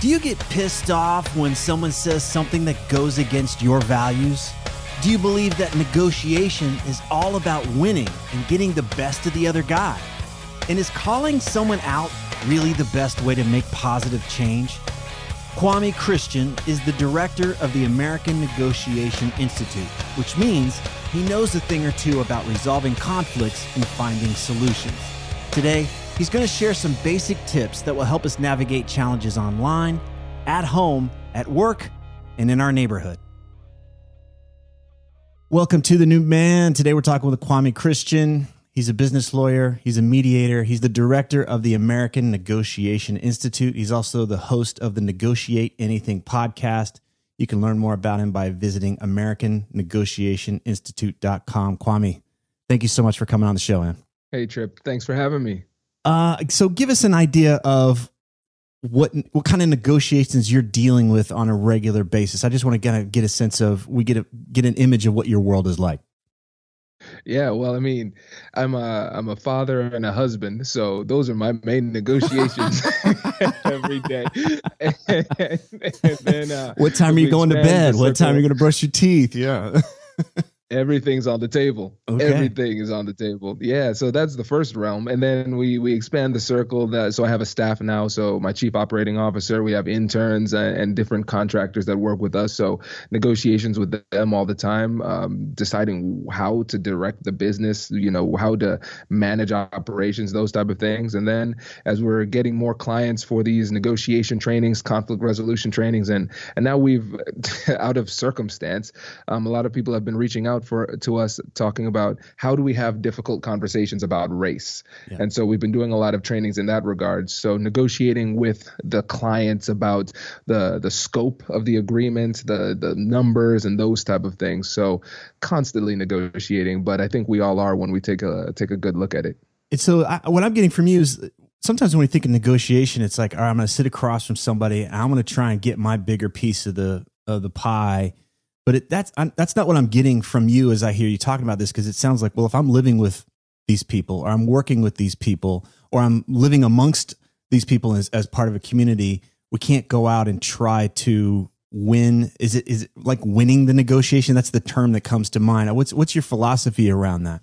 Do you get pissed off when someone says something that goes against your values? Do you believe that negotiation is all about winning and getting the best of the other guy? And is calling someone out really the best way to make positive change? Kwame Christian is the director of the American Negotiation Institute, which means he knows a thing or two about resolving conflicts and finding solutions. Today, He's going to share some basic tips that will help us navigate challenges online, at home, at work, and in our neighborhood. Welcome to the new man. Today we're talking with Kwame Christian. He's a business lawyer, he's a mediator, he's the director of the American Negotiation Institute. He's also the host of the Negotiate Anything podcast. You can learn more about him by visiting AmericanNegotiationInstitute.com. Kwame, thank you so much for coming on the show, man. Hey, Tripp. Thanks for having me. Uh, so give us an idea of what what kind of negotiations you're dealing with on a regular basis. I just want to kind of get a sense of we get a get an image of what your world is like. Yeah, well, I mean, I'm a I'm a father and a husband, so those are my main negotiations every day. and, and then, uh, what time are you going to bed? What time are you going to brush your teeth? Yeah. everything's on the table. Okay. everything is on the table. Yeah so that's the first realm. And then we we expand the circle that so i have a staff now. So my chief operating officer we have interns and, and different contractors that work with us. So negotiations with them all the time um, deciding how to direct the business you know how to manage operations those type of things. And then as we're getting more clients for these negotiation trainings conflict resolution trainings and and now we've out of circumstance um, a lot of people have been reaching out out for to us talking about how do we have difficult conversations about race. Yeah. And so we've been doing a lot of trainings in that regard. So negotiating with the clients about the the scope of the agreement, the the numbers and those type of things. So constantly negotiating, but I think we all are when we take a take a good look at it. And so I, what I'm getting from you is sometimes when we think of negotiation, it's like, all right, I'm going to sit across from somebody. I'm going to try and get my bigger piece of the of the pie but it, that's I'm, that's not what I'm getting from you as I hear you talking about this because it sounds like well if I'm living with these people or I'm working with these people or I'm living amongst these people as, as part of a community, we can't go out and try to win. Is it is it like winning the negotiation? That's the term that comes to mind. What's what's your philosophy around that?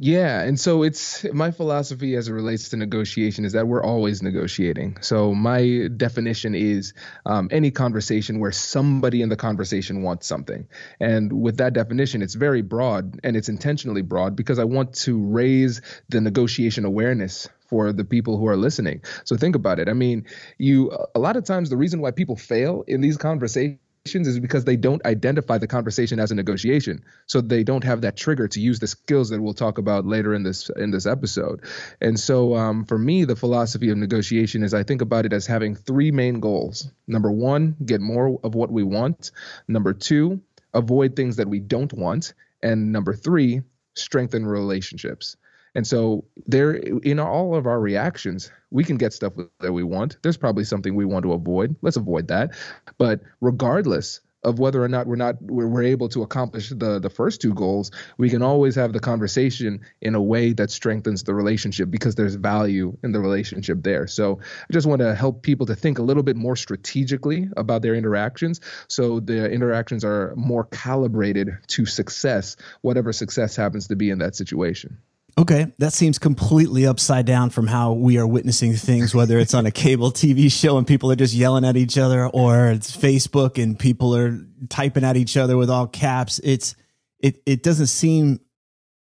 Yeah, and so it's my philosophy as it relates to negotiation is that we're always negotiating. So my definition is um, any conversation where somebody in the conversation wants something, and with that definition, it's very broad and it's intentionally broad because I want to raise the negotiation awareness for the people who are listening. So think about it. I mean, you a lot of times the reason why people fail in these conversations is because they don't identify the conversation as a negotiation. So they don't have that trigger to use the skills that we'll talk about later in this in this episode. And so um, for me the philosophy of negotiation is i think about it as having three main goals. Number one get more of what we want. Number two avoid things that we don't want. And number three strengthen relationships And so there in all of our reactions, we can get stuff that we want. There's probably something we want to avoid. Let's avoid that. But regardless of whether or not we're not we're, we're able to accomplish the the first two goals we can always have the conversation in a way that strengthens the relationship because there's value in the relationship there so i just want to help people to think a little bit more strategically about their interactions so the interactions are more calibrated to success whatever success happens to be in that situation Okay, that seems completely upside down from how we are witnessing things, whether it's on a cable TV show and people are just yelling at each other, or it's Facebook and people are typing at each other with all caps. It's it it doesn't seem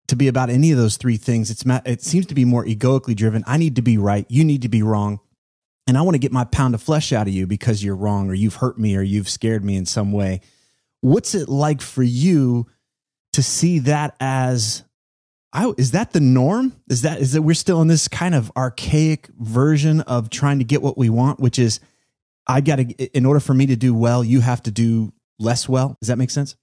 to be about any of those three things. It's it seems to be more egoically driven. I need to be right. You need to be wrong. And I want to get my pound of flesh out of you because you're wrong or you've hurt me or you've scared me in some way. What's it like for you to see that as I, is that the norm? Is that is that we're still in this kind of archaic version of trying to get what we want, which is I got to in order for me to do well, you have to do less well. Does that make sense?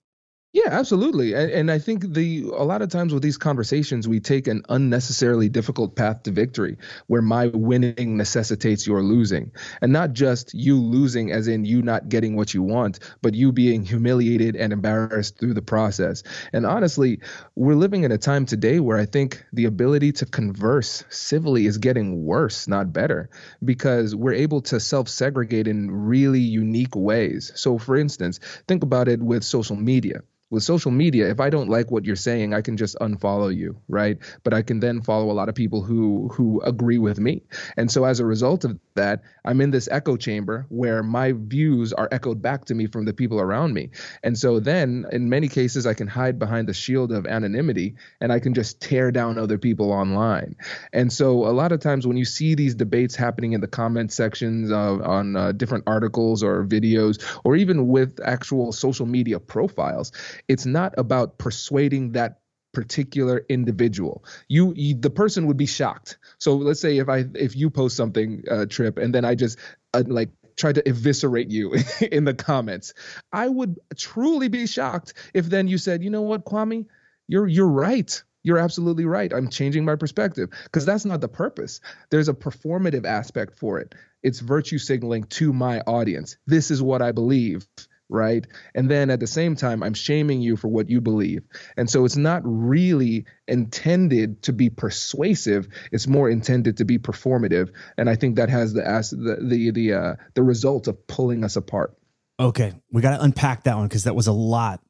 Yeah, absolutely. And, and, I think the a lot of times with these conversations, we take an unnecessarily difficult path to victory, where my winning necessitates your losing, and not just you losing, as in you not getting what you want, but you being humiliated and embarrassed through the process. And honestly, we're living in a time today where I think the ability to converse civilly is getting worse, not better, because we're able to self-segregate in really unique ways. So, for instance, think about it with social media with social media, if I don't like what you're saying, I can just unfollow you, right? But I can then follow a lot of people who who agree with me. And so as a result of that, I'm in this echo chamber where my views are echoed back to me from the people around me. And so then in many cases I can hide behind the shield of anonymity and I can just tear down other people online. And so a lot of times when you see these debates happening in the comment sections of, on uh, different articles or videos or even with actual social media profiles, it's not about persuading that particular individual. You, you, the person would be shocked. So let's say if i if you post something uh, Tripp and then i just uh, like try to eviscerate you in the comments i would truly be shocked if then you said you know what kwame? You're you're right. You're absolutely right. I'm changing my perspective. Because that's not the purpose. There's a performative aspect for it. It's virtue signaling to my audience. This is what i believe right? And then at the same time, I'm shaming you for what you believe. And so it's not really intended to be persuasive. It's more intended to be performative. And I think that has the the the the, uh, the result of pulling us apart. Okay, we got to unpack that one because that was a lot.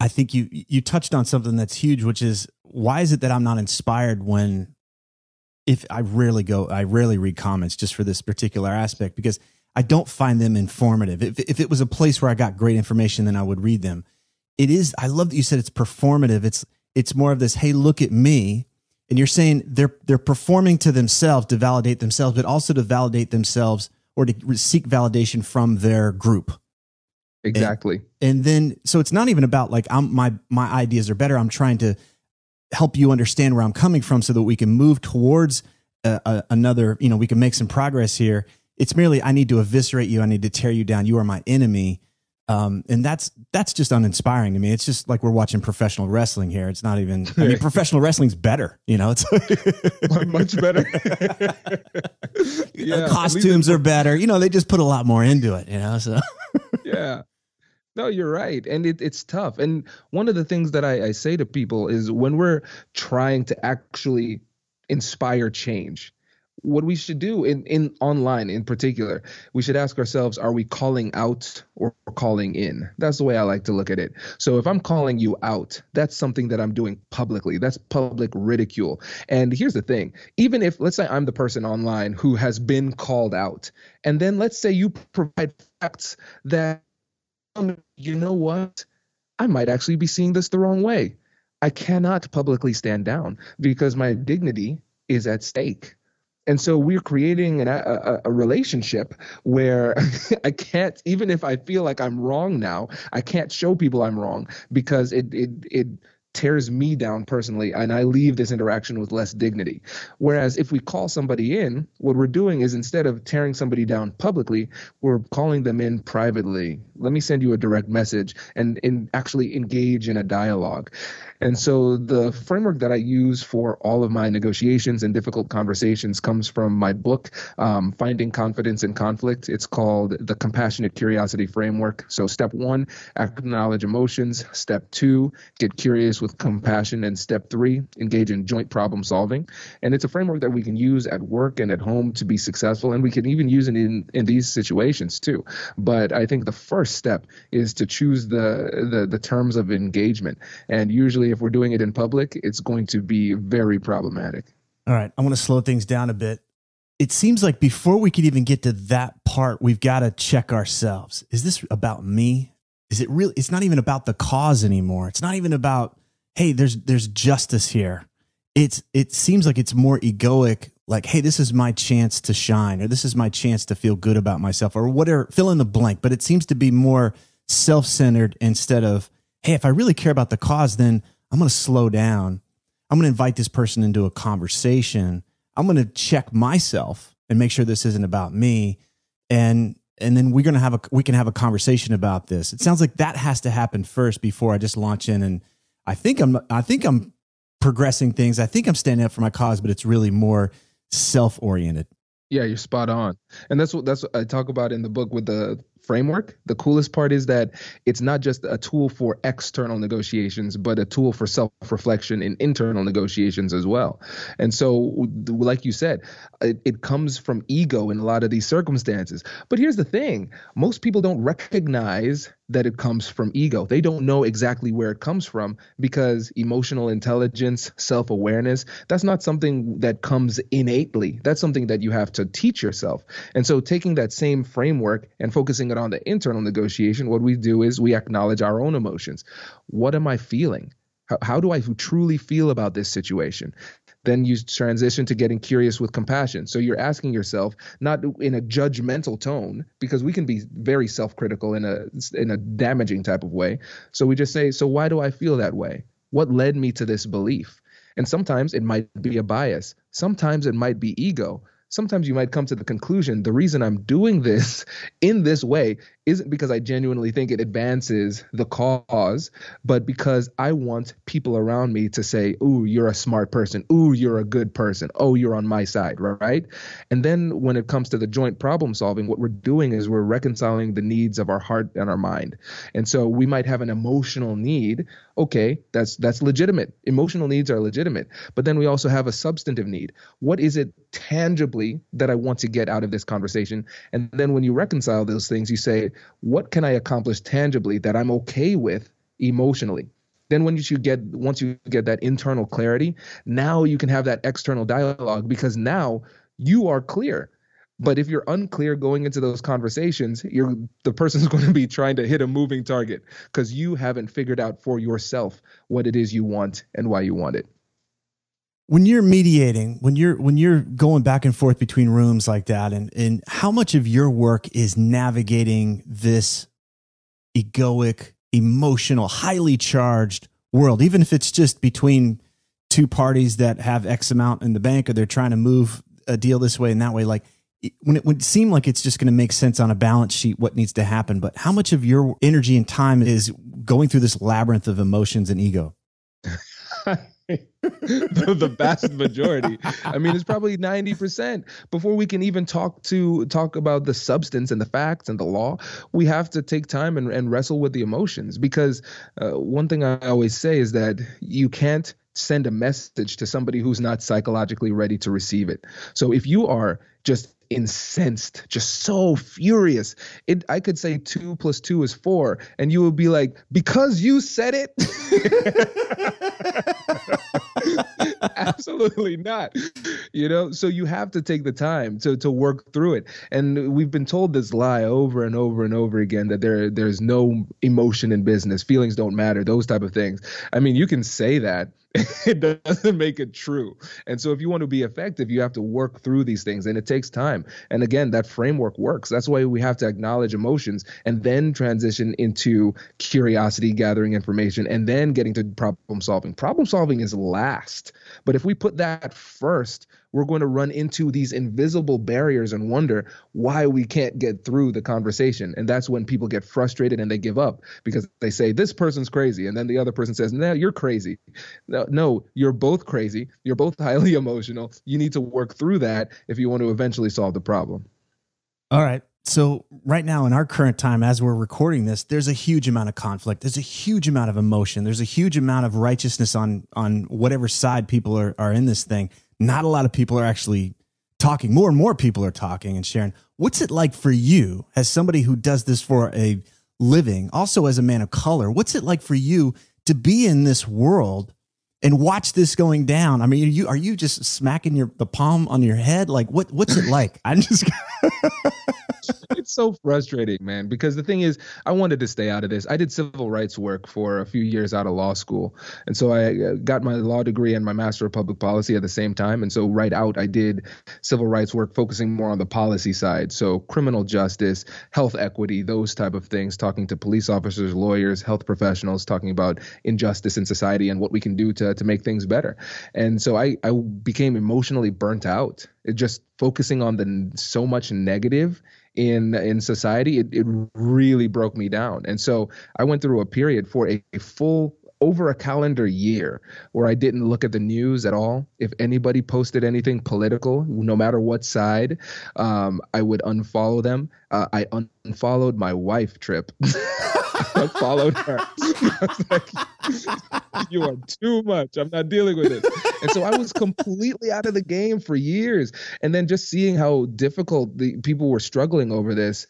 I think you you touched on something that's huge, which is why is it that I'm not inspired when if I rarely go, I rarely read comments just for this particular aspect because I don't find them informative. If, if it was a place where I got great information, then I would read them. It is, I love that you said it's performative. It's, it's more of this, hey, look at me. And you're saying they're, they're performing to themselves to validate themselves, but also to validate themselves or to seek validation from their group. Exactly. And, and then, so it's not even about like, I'm, my, my ideas are better. I'm trying to help you understand where I'm coming from so that we can move towards uh, uh, another, you know, we can make some progress here it's merely I need to eviscerate you. I need to tear you down. You are my enemy. Um, and that's that's just uninspiring to me. It's just like we're watching professional wrestling here. It's not even. I mean, professional wrestling's better. You know, it's much better. yeah, costumes are better. You know, they just put a lot more into it. You know, so yeah. No, you're right, and it, it's tough. And one of the things that I, I say to people is when we're trying to actually inspire change, what we should do in, in online in particular we should ask ourselves are we calling out or calling in? That's the way i like to look at it. So if i'm calling you out that's something that i'm doing publicly. That's public ridicule. And here's the thing. Even if let's say i'm the person online who has been called out and then let's say you provide facts that um, you know what? I might actually be seeing this the wrong way. I cannot publicly stand down because my dignity is at stake and so we're creating an, a, a relationship where I can't, even if I feel like I'm wrong now, I can't show people I'm wrong because it it it tears me down personally and I leave this interaction with less dignity. Whereas if we call somebody in, what we're doing is instead of tearing somebody down publicly, we're calling them in privately. Let me send you a direct message and, and actually engage in a dialogue. And so the framework that I use for all of my negotiations and difficult conversations comes from my book, um, Finding Confidence in Conflict. It's called the Compassionate Curiosity Framework. So, step one, acknowledge emotions. Step two, get curious with compassion. And step three, engage in joint problem solving. And it's a framework that we can use at work and at home to be successful. And we can even use it in, in these situations too. But I think the first step is to choose the, the, the terms of engagement. And usually, if we're doing it in public, it's going to be very problematic. All right. I want to slow things down a bit. It seems like before we could even get to that part, we've got to check ourselves. Is this about me? Is it really it's not even about the cause anymore. It's not even about, hey, there's there's justice here. It's it seems like it's more egoic, like, hey, this is my chance to shine, or this is my chance to feel good about myself, or whatever, fill in the blank. But it seems to be more self-centered instead of, hey, if I really care about the cause, then I'm going to slow down. I'm going to invite this person into a conversation. I'm going to check myself and make sure this isn't about me. And and then we're going to have a we can have a conversation about this. It sounds like that has to happen first before I just launch in and I think I'm I think I'm progressing things. I think I'm standing up for my cause, but it's really more self-oriented. Yeah, you're spot on. And that's what that's what I talk about in the book with the framework. The coolest part is that it's not just a tool for external negotiations, but a tool for self reflection in internal negotiations as well. And so, like you said, it, it, comes from ego in a lot of these circumstances. But here's the thing most people don't recognize that it comes from ego. They don't know exactly where it comes from because emotional intelligence, self awareness, that's not something that comes innately. That's something that you have to teach yourself. And so, taking that same framework and focusing it on the internal negotiation, what we do is we acknowledge our own emotions. What am I feeling? How, how do I truly feel about this situation? Then you transition to getting curious with compassion. So you're asking yourself, not in a judgmental tone, because we can be very self-critical in a in a damaging type of way. So we just say, so why do I feel that way? What led me to this belief? And sometimes it might be a bias. Sometimes it might be ego sometimes you might come to the conclusion the reason I'm doing this in this way isn't because I genuinely think it advances the cause, but because I want people around me to say, Ooh, you're a smart person. Ooh, you're a good person. Oh, you're on my side, right? And then when it comes to the joint problem solving, what we're doing is we're reconciling the needs of our heart and our mind. And so we might have an emotional need. Okay, that's that's legitimate. Emotional needs are legitimate. But then we also have a substantive need. What is it tangibly that I want to get out of this conversation? And then when you reconcile those things, you say, what can I accomplish tangibly that I'm okay with emotionally? Then when you get once you get that internal clarity, now you can have that external dialogue because now you are clear. But if you're unclear going into those conversations, you're the person's going to be trying to hit a moving target because you haven't figured out for yourself what it is you want and why you want it. When you're mediating when you're when you're going back and forth between rooms like that and and how much of your work is navigating this egoic emotional highly charged world? Even if it's just between two parties that have x amount in the bank or they're trying to move a deal this way and that way like when it would seem like it's just going to make sense on a balance sheet what needs to happen but how much of your energy and time is going through this labyrinth of emotions and ego the, the vast majority. I mean, it's probably 90%. Before we can even talk to talk about the substance and the facts and the law, we have to take time and, and wrestle with the emotions. Because uh, one thing I always say is that you can't send a message to somebody who's not psychologically ready to receive it. So if you are just incensed, just so furious. It I could say two plus two is four, and you would be like, because you said it. Absolutely not. You know, so you have to take the time to to work through it. And we've been told this lie over and over and over again that there there's no emotion in business. Feelings don't matter, those type of things. I mean, you can say that, it doesn't make it true. And so if you want to be effective, you have to work through these things and it takes time. And again, that framework works. That's why we have to acknowledge emotions and then transition into curiosity, gathering information, and then getting to problem solving. Problem solving is last. But if we put that first, we're going to run into these invisible barriers and wonder why we can't get through the conversation. And that's when people get frustrated and they give up because they say, This person's crazy. And then the other person says, No, you're crazy. No, you're both crazy. You're both highly emotional. You need to work through that if you want to eventually solve the problem. All right. So, right now in our current time, as we're recording this, there's a huge amount of conflict. There's a huge amount of emotion. There's a huge amount of righteousness on on whatever side people are, are in this thing not a lot of people are actually talking. More and more people are talking and sharing. What's it like for you as somebody who does this for a living, also as a man of color? What's it like for you to be in this world and watch this going down? I mean, are you are you just smacking your the palm on your head? Like what what's it like? I'm just it's so frustrating, man, because the thing is, I wanted to stay out of this. I did civil rights work for a few years out of law school. And so I uh, got my law degree and my master of public policy at the same time. And so right out, I did civil rights work focusing more on the policy side. So criminal justice, health equity, those type of things, talking to police officers, lawyers, health professionals, talking about injustice in society and what we can do to, to make things better. And so I, I became emotionally burnt out. It just focusing on the so much negative in in society, it, it really broke me down. And so I went through a period for a, a full over a calendar year where I didn't look at the news at all. If anybody posted anything political, no matter what side, um, I would unfollow them. Uh, I unfollowed my wife, Tripp. I followed her. I like, you are too much. I'm not dealing with it. And so I was completely out of the game for years. And then just seeing how difficult the people were struggling over this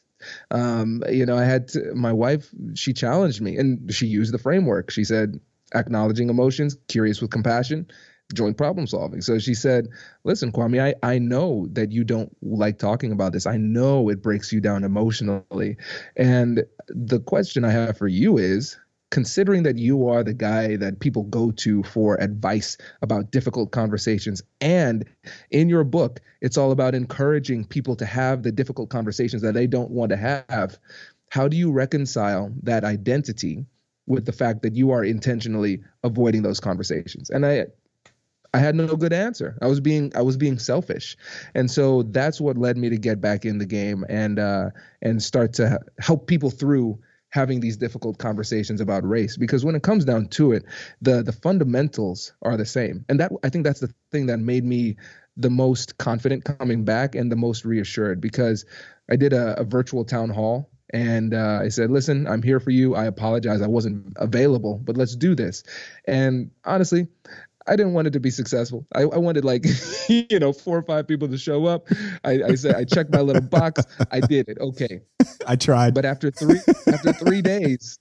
um, you know, I had to, my wife, she challenged me and she used the framework. She said, acknowledging emotions, curious with compassion, joint problem solving. So she said, listen, Kwame, I, I know that you don't like talking about this. I know it breaks you down emotionally. And the question I have for you is, considering that you are the guy that people go to for advice about difficult conversations. And in your book it's all about encouraging people to have the difficult conversations that they don't want to have. How do you reconcile that identity with the fact that you are intentionally avoiding those conversations? And i I had no good answer. I was being I was being selfish, and so that's what led me to get back in the game and uh, and start to help people through having these difficult conversations about race because when it comes down to it the the fundamentals are the same and that i think that's the thing that made me the most confident coming back and the most reassured because i did a, a virtual town hall and uh, I said, "Listen, I'm here for you. I apologize. I wasn't available, but let's do this." And honestly, I didn't want it to be successful. I, I wanted like, you know, four or five people to show up. I, I said I checked my little box. I did it. Okay. I tried. But after three after three days,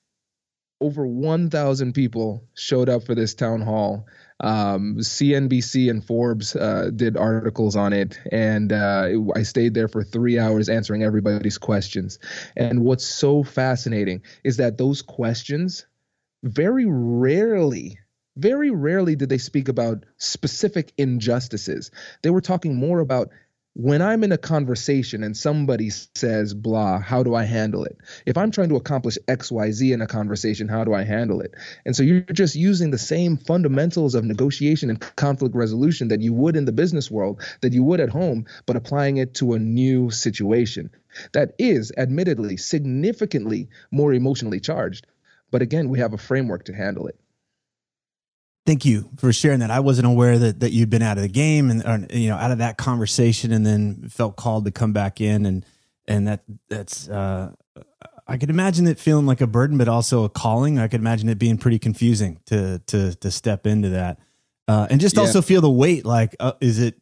over one thousand people showed up for this town hall. Um, CNBC and Forbes uh, did articles on it, and uh, I stayed there for three hours answering everybody's questions. And what's so fascinating is that those questions very rarely very rarely did they speak about specific injustices. They were talking more about when I'm in a conversation and somebody says blah, how do I handle it? If I'm trying to accomplish XYZ in a conversation, how do I handle it? And so you're just using the same fundamentals of negotiation and conflict resolution that you would in the business world, that you would at home, but applying it to a new situation that is admittedly significantly more emotionally charged. But again, we have a framework to handle it. Thank you for sharing that. I wasn't aware that, that you'd been out of the game and or, you know out of that conversation, and then felt called to come back in, and and that that's uh, I could imagine it feeling like a burden, but also a calling. I could imagine it being pretty confusing to to to step into that, uh, and just yeah. also feel the weight. Like, uh, is it?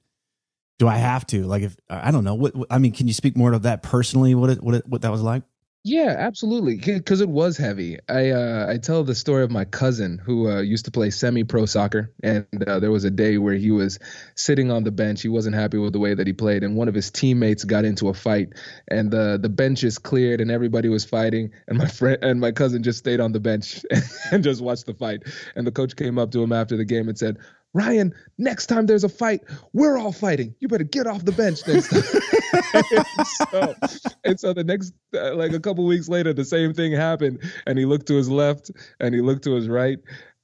Do I have to? Like, if I don't know what, what I mean, can you speak more of that personally? What it, what it, what that was like? Yeah, absolutely. Because it was heavy. I uh, I tell the story of my cousin who uh, used to play semi-pro soccer, and uh, there was a day where he was sitting on the bench. He wasn't happy with the way that he played, and one of his teammates got into a fight, and the the benches cleared, and everybody was fighting, and my friend and my cousin just stayed on the bench and just watched the fight. And the coach came up to him after the game and said, Ryan, next time there's a fight, we're all fighting. You better get off the bench next time. and, so, and so the next, uh, like a couple weeks later, the same thing happened. And he looked to his left and he looked to his right,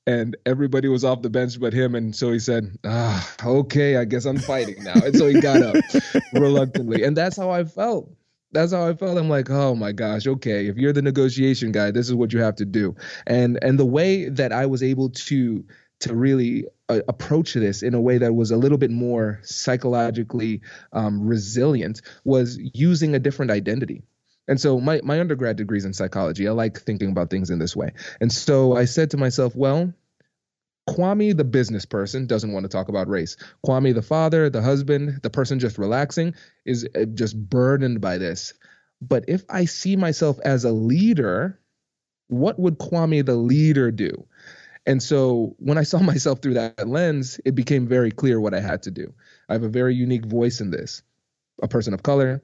and everybody was off the bench but him. And so he said, ah, okay, I guess I'm fighting now. And so he got up reluctantly. And that's how I felt that's how I felt. I'm like, oh my gosh, okay. If you're the negotiation guy, this is what you have to do. And and the way that I was able to to really uh, approach this in a way that was a little bit more psychologically um, resilient was using a different identity. And so my, my undergrad degree is in psychology. I like thinking about things in this way. And so I said to myself, well, Kwame, the business person, doesn't want to talk about race. Kwame, the father, the husband, the person just relaxing, is uh, just burdened by this. But if I see myself as a leader, what would Kwame, the leader, do? And so when I saw myself through that lens, it became very clear what I had to do. I have a very unique voice in this. A person of color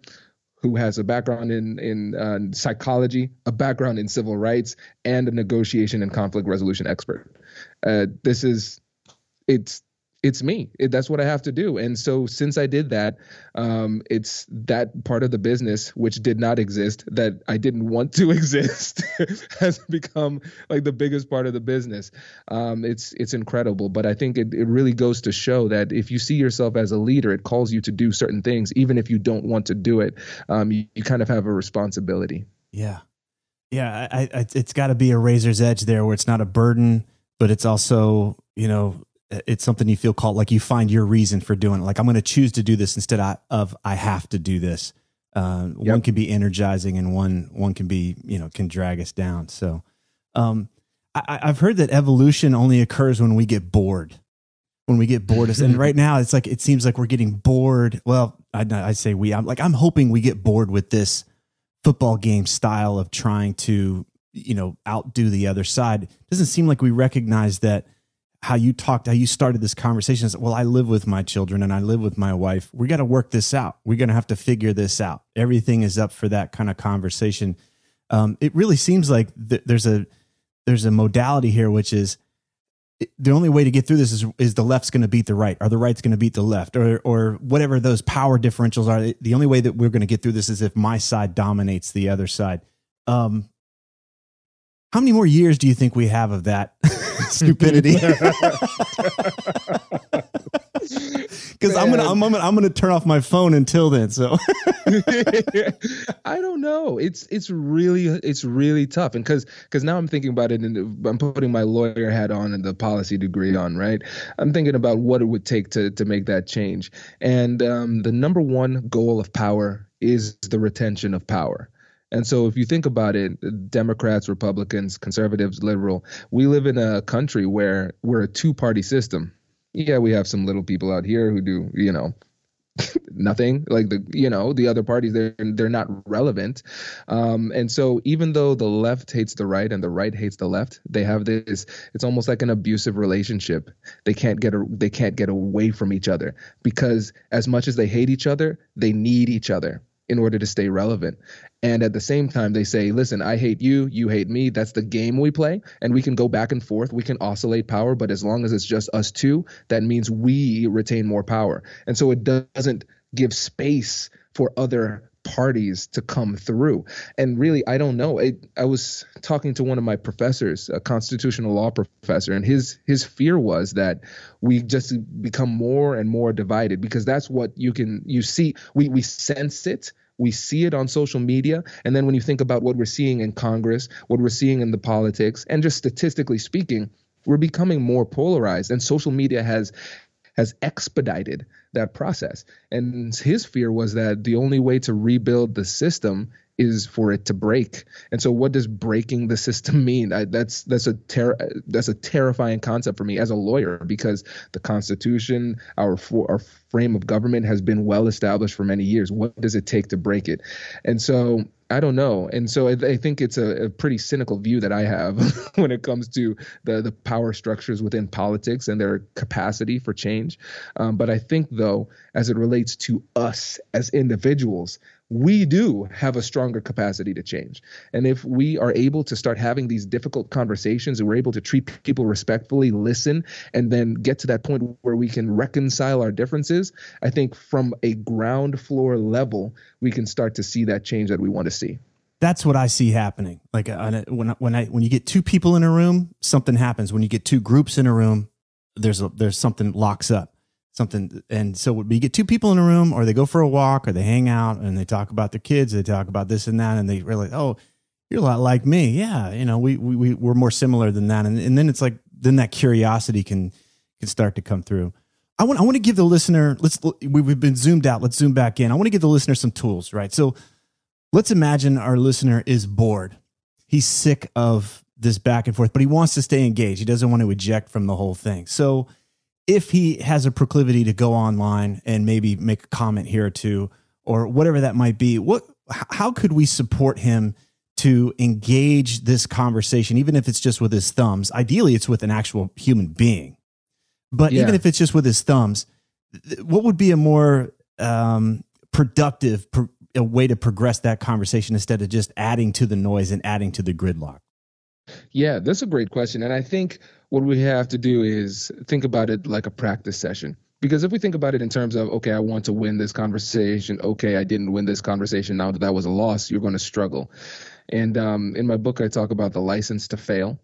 who has a background in in uh, psychology, a background in civil rights, and a negotiation and conflict resolution expert. Uh, this is it's it's me. It, that's what I have to do. And so since I did that, um, it's that part of the business which did not exist that I didn't want to exist has become like the biggest part of the business. Um, it's it's incredible, but I think it, it really goes to show that if you see yourself as a leader, it calls you to do certain things, even if you don't want to do it. Um, you, you kind of have a responsibility. Yeah, yeah. I, I, it's got to be a razor's edge there, where it's not a burden, but it's also you know it's something you feel called like you find your reason for doing it. Like i'm going to choose to do this instead of i have to do this. Uh, yep. one can be energizing and one one can be you know can drag us down. So um, I, i've heard that evolution only occurs when we get bored. When we get bored and right now it's like it seems like we're getting bored. Well i, I say we i'm like i'm hoping we get bored with this football game style of trying to you know outdo the other side. It doesn't seem like we recognize that how you talked, how you started this conversation is, well, I live with my children and I live with my wife. We got to work this out. We're going to have to figure this out. Everything is up for that kind of conversation. Um, it really seems like th- there's a there's a modality here, which is the only way to get through this is is the left's going to beat the right, or the right's going to beat the left, or or whatever those power differentials are. The only way that we're going to get through this is if my side dominates the other side. Um, how many more years do you think we have of that stupidity? Because I'm gonna I'm, gonna I'm gonna turn off my phone until then. So I don't know. It's it's really it's really tough, and because because now I'm thinking about it, and I'm putting my lawyer hat on and the policy degree on. Right, I'm thinking about what it would take to to make that change, and um, the number one goal of power is the retention of power. And so, if you think about it, Democrats, Republicans, conservatives, liberal, we live in a country where we're a two party system. Yeah, we have some little people out here who do, you know, nothing. Like the you know the other parties they're they're not relevant. Um, and so even though the left hates the right and the right hates the left they have this it's almost like an abusive relationship. They can't get a, they can't get away from each other because as much as they hate each other they need each other in order to stay relevant. And at the same time, they say, listen, I hate you, you hate me. That's the game we play. And we can go back and forth. We can oscillate power. But as long as it's just us two, that means we retain more power. And so it doesn't give space for other parties to come through. And really, I don't know. I, I was talking to one of my professors, a constitutional law professor, and his his fear was that we just become more and more divided because that's what you can you see. We we sense it we see it on social media. And then when you think about what we're seeing in Congress, what we're seeing in the politics, and just statistically speaking, we're becoming more polarized. And social media has has expedited that process. And his fear was that the only way to rebuild the system is for it to break. And so, what does breaking the system mean? I, that's that's a ter- that's a terrifying concept for me as a lawyer because the Constitution, our our frame of government, has been well established for many years. What does it take to break it? And so, I don't know. And so I, I think it's a, a, pretty cynical view that I have when it comes to the, the power structures within politics and their capacity for change. Um, but I think, though, as it relates to us as individuals, we do have a stronger capacity to change. And if we are able to start having these difficult conversations and we're able to treat people respectfully, listen, and then get to that point where we can reconcile our differences, I think from a ground floor level, we can start to see that change that we want to see. That's what I see happening. Like uh, when when I when you get two people in a room, something happens. When you get two groups in a room, there's a, there's something locks up something. And so we get two people in a room, or they go for a walk, or they hang out, and they talk about their kids, they talk about this and that, and they realize, oh, you're a lot like me. Yeah, you know, we we we're more similar than that, and and then it's like then that curiosity can can start to come through. I want I want to give the listener let's we've been zoomed out. Let's zoom back in. I want to give the listener some tools, right? So let's imagine our listener is bored. He's sick of this back and forth, but he wants to stay engaged. He doesn't want to eject from the whole thing. So if he has a proclivity to go online and maybe make a comment here or two or whatever that might be, what how could we support him to engage this conversation, even if it's just with his thumbs? Ideally, it's with an actual human being. But yeah. even if it's just with his thumbs, what would be a more um, productive pro- a way to progress that conversation instead of just adding to the noise and adding to the gridlock? Yeah, that's a great question. And I think what we have to do is think about it like a practice session. Because if we think about it in terms of, okay, I want to win this conversation, okay, I didn't win this conversation, now that that was a loss, you're going to struggle. And um, in my book, I talk about the license to fail.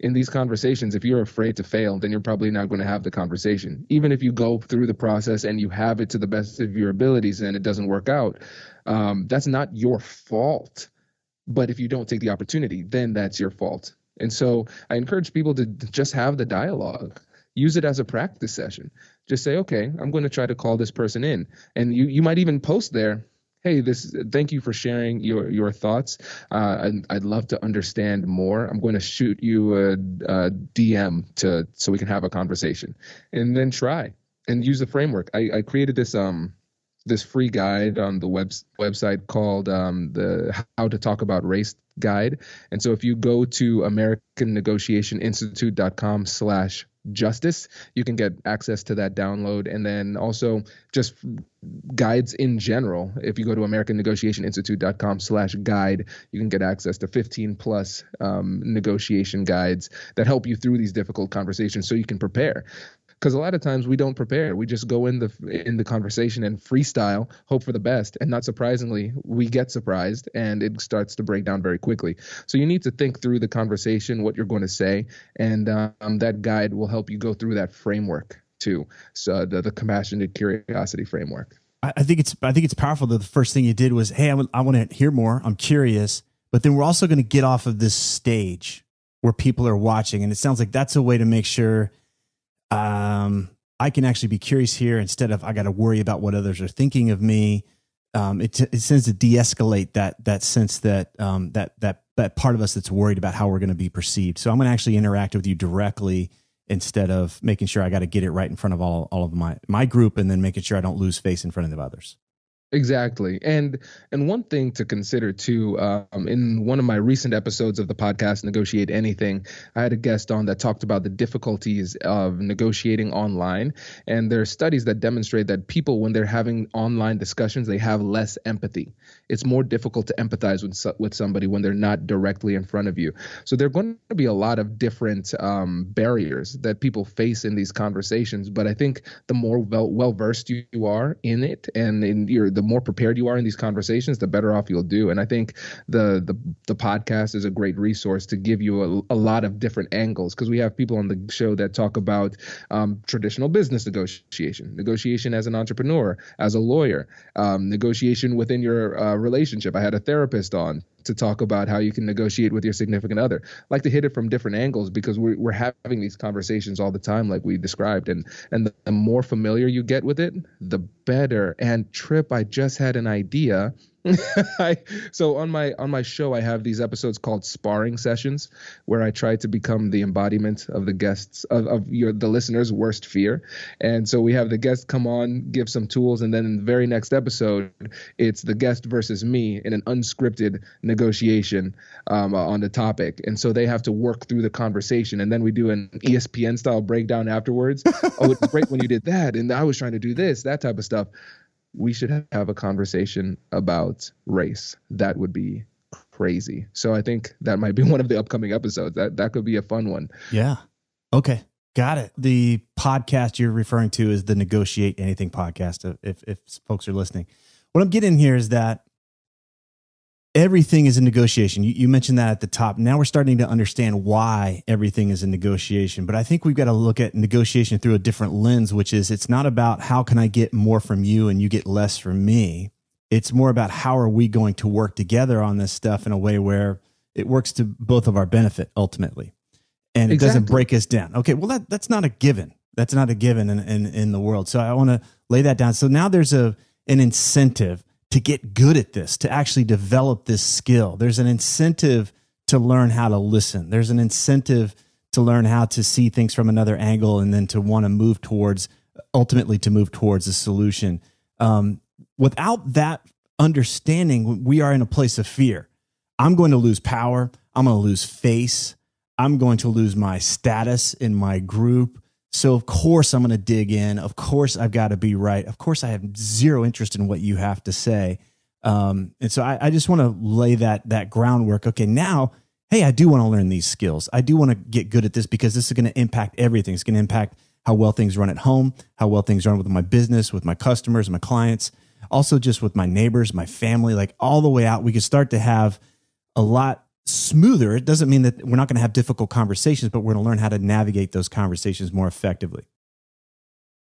In these conversations, if you're afraid to fail, then you're probably not going to have the conversation. Even if you go through the process and you have it to the best of your abilities and it doesn't work out, um, that's not your fault. But if you don't take the opportunity, then that's your fault. And so I encourage people to just have the dialogue. Use it as a practice session. Just say, okay, I'm going to try to call this person in. And you, you might even post there, hey this thank you for sharing your your thoughts uh, I'd, I'd, love to understand more i'm going to shoot you a, a, dm to so we can have a conversation and then try and use the framework i, I created this um this free guide on the web, website called um, the How to Talk About Race guide. And so if you go to AmericanNegotiationInstitute.com slash justice, you can get access to that download. And then also just guides in general. If you go to AmericanNegotiationInstitute.com slash guide, you can get access to 15 plus um, negotiation guides that help you through these difficult conversations so you can prepare because a lot of times we don't prepare. We just go in the in the conversation and freestyle, hope for the best, and not surprisingly, we get surprised and it starts to break down very quickly. So you need to think through the conversation, what you're going to say, and um, that guide will help you go through that framework too. So the the compassionate curiosity framework. I think it's I think it's powerful that the first thing you did was, hey, I, I want to hear more. I'm curious, but then we're also going to get off of this stage where people are watching, and it sounds like that's a way to make sure um, I can actually be curious here instead of I got to worry about what others are thinking of me. Um, it, it tends to de-escalate that that sense that um, that that that part of us that's worried about how we're going to be perceived. So I'm going to actually interact with you directly instead of making sure I got to get it right in front of all all of my my group and then making sure I don't lose face in front of others. Exactly, and and one thing to consider too. Um, in one of my recent episodes of the podcast, "Negotiate Anything," I had a guest on that talked about the difficulties of negotiating online, and there are studies that demonstrate that people, when they're having online discussions, they have less empathy. It's more difficult to empathize with with somebody when they're not directly in front of you. So there are going to be a lot of different um, barriers that people face in these conversations. But I think the more well versed you, you are in it, and in your the more prepared you are in these conversations, the better off you'll do. And I think the the, the podcast is a great resource to give you a, a lot of different angles because we have people on the show that talk about um, traditional business negotiation, negotiation as an entrepreneur, as a lawyer, um, negotiation within your uh, relationship. I had a therapist on to talk about how you can negotiate with your significant other. I like to hit it from different angles because we're, we're having these conversations all the time, like we described. And, and the more familiar you get with it, the better. And Tripp, I just had an idea I, so on my on my show, I have these episodes called sparring sessions, where I try to become the embodiment of the guests of, of your the listeners' worst fear. And so we have the guest come on, give some tools, and then in the very next episode, it's the guest versus me in an unscripted negotiation um, on the topic. And so they have to work through the conversation, and then we do an ESPN style breakdown afterwards. oh, it's great when you did that, and I was trying to do this, that type of stuff we should have a conversation about race. That would be crazy. So I think that might be one of the upcoming episodes. That that could be a fun one. Yeah. Okay. Got it. The podcast you're referring to is the Negotiate Anything podcast. If if folks are listening, what I'm getting here is that everything is a negotiation. You, you, mentioned that at the top. Now we're starting to understand why everything is a negotiation. But I think we've got to look at negotiation through a different lens, which is it's not about how can I get more from you and you get less from me. It's more about how are we going to work together on this stuff in a way where it works to both of our benefit ultimately. And it exactly. doesn't break us down. Okay, well that that's not a given. That's not a given in, in, in the world. So I want to lay that down. So now there's a an incentive to get good at this, to actually develop this skill. There's an incentive to learn how to listen. There's an incentive to learn how to see things from another angle and then to want to move towards, ultimately, to move towards a solution. Um, without that understanding, we are in a place of fear. I'm going to lose power. I'm going to lose face. I'm going to lose my status in my group. So of course I'm going to dig in. Of course I've got to be right. Of course I have zero interest in what you have to say. Um, and so I, I just want to lay that that groundwork. Okay, now, hey, I do want to learn these skills. I do want to get good at this because this is going to impact everything. It's going to impact how well things run at home, how well things run with my business, with my customers, my clients, also just with my neighbors, my family, like all the way out. We can start to have a lot smoother. It doesn't mean that we're not going to have difficult conversations, but we're going to learn how to navigate those conversations more effectively.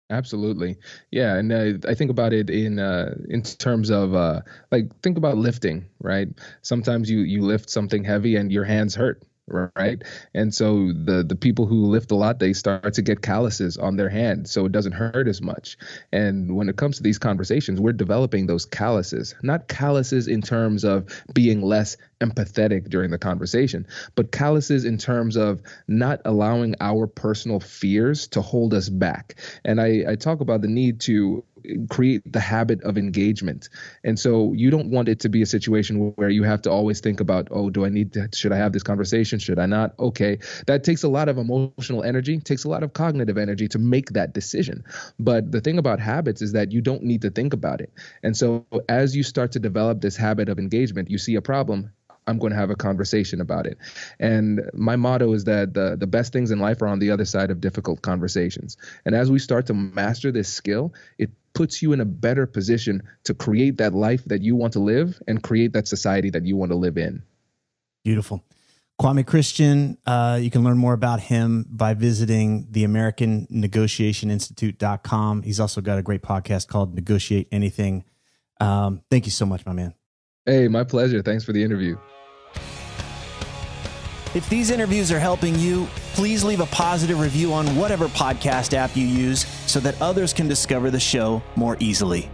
Absolutely, yeah, and uh, I think about it in uh, in terms of uh, like think about lifting, right? Sometimes you you lift something heavy and your hands hurt, right? And so the the people who lift a lot they start to get calluses on their hand so it doesn't hurt as much. And when it comes to these conversations we're developing those calluses not calluses in terms of being less empathetic during the conversation but calluses in terms of not allowing our personal fears to hold us back. And i i talk about the need to create the habit of engagement. And so you don't want it to be a situation where you have to always think about, oh, do I need to, should I have this conversation? Should I not? Okay. That takes a lot of emotional energy, takes a lot of cognitive energy to make that decision. But the thing about habits is that you don't need to think about it. And so as you start to develop this habit of engagement, you see a problem, I'm going to have a conversation about it. And my motto is that the, the best things in life are on the other side of difficult conversations. And as we start to master this skill, it puts you in a better position to create that life that you want to live and create that society that you want to live in. Beautiful. Kwame Christian, uh, you can learn more about him by visiting the American Negotiation Institute.com. He's also got a great podcast called Negotiate Anything. Um, thank you so much, my man. Hey, my pleasure. Thanks for the interview. If these interviews are helping you, please leave a positive review on whatever podcast app you use so that others can discover the show more easily.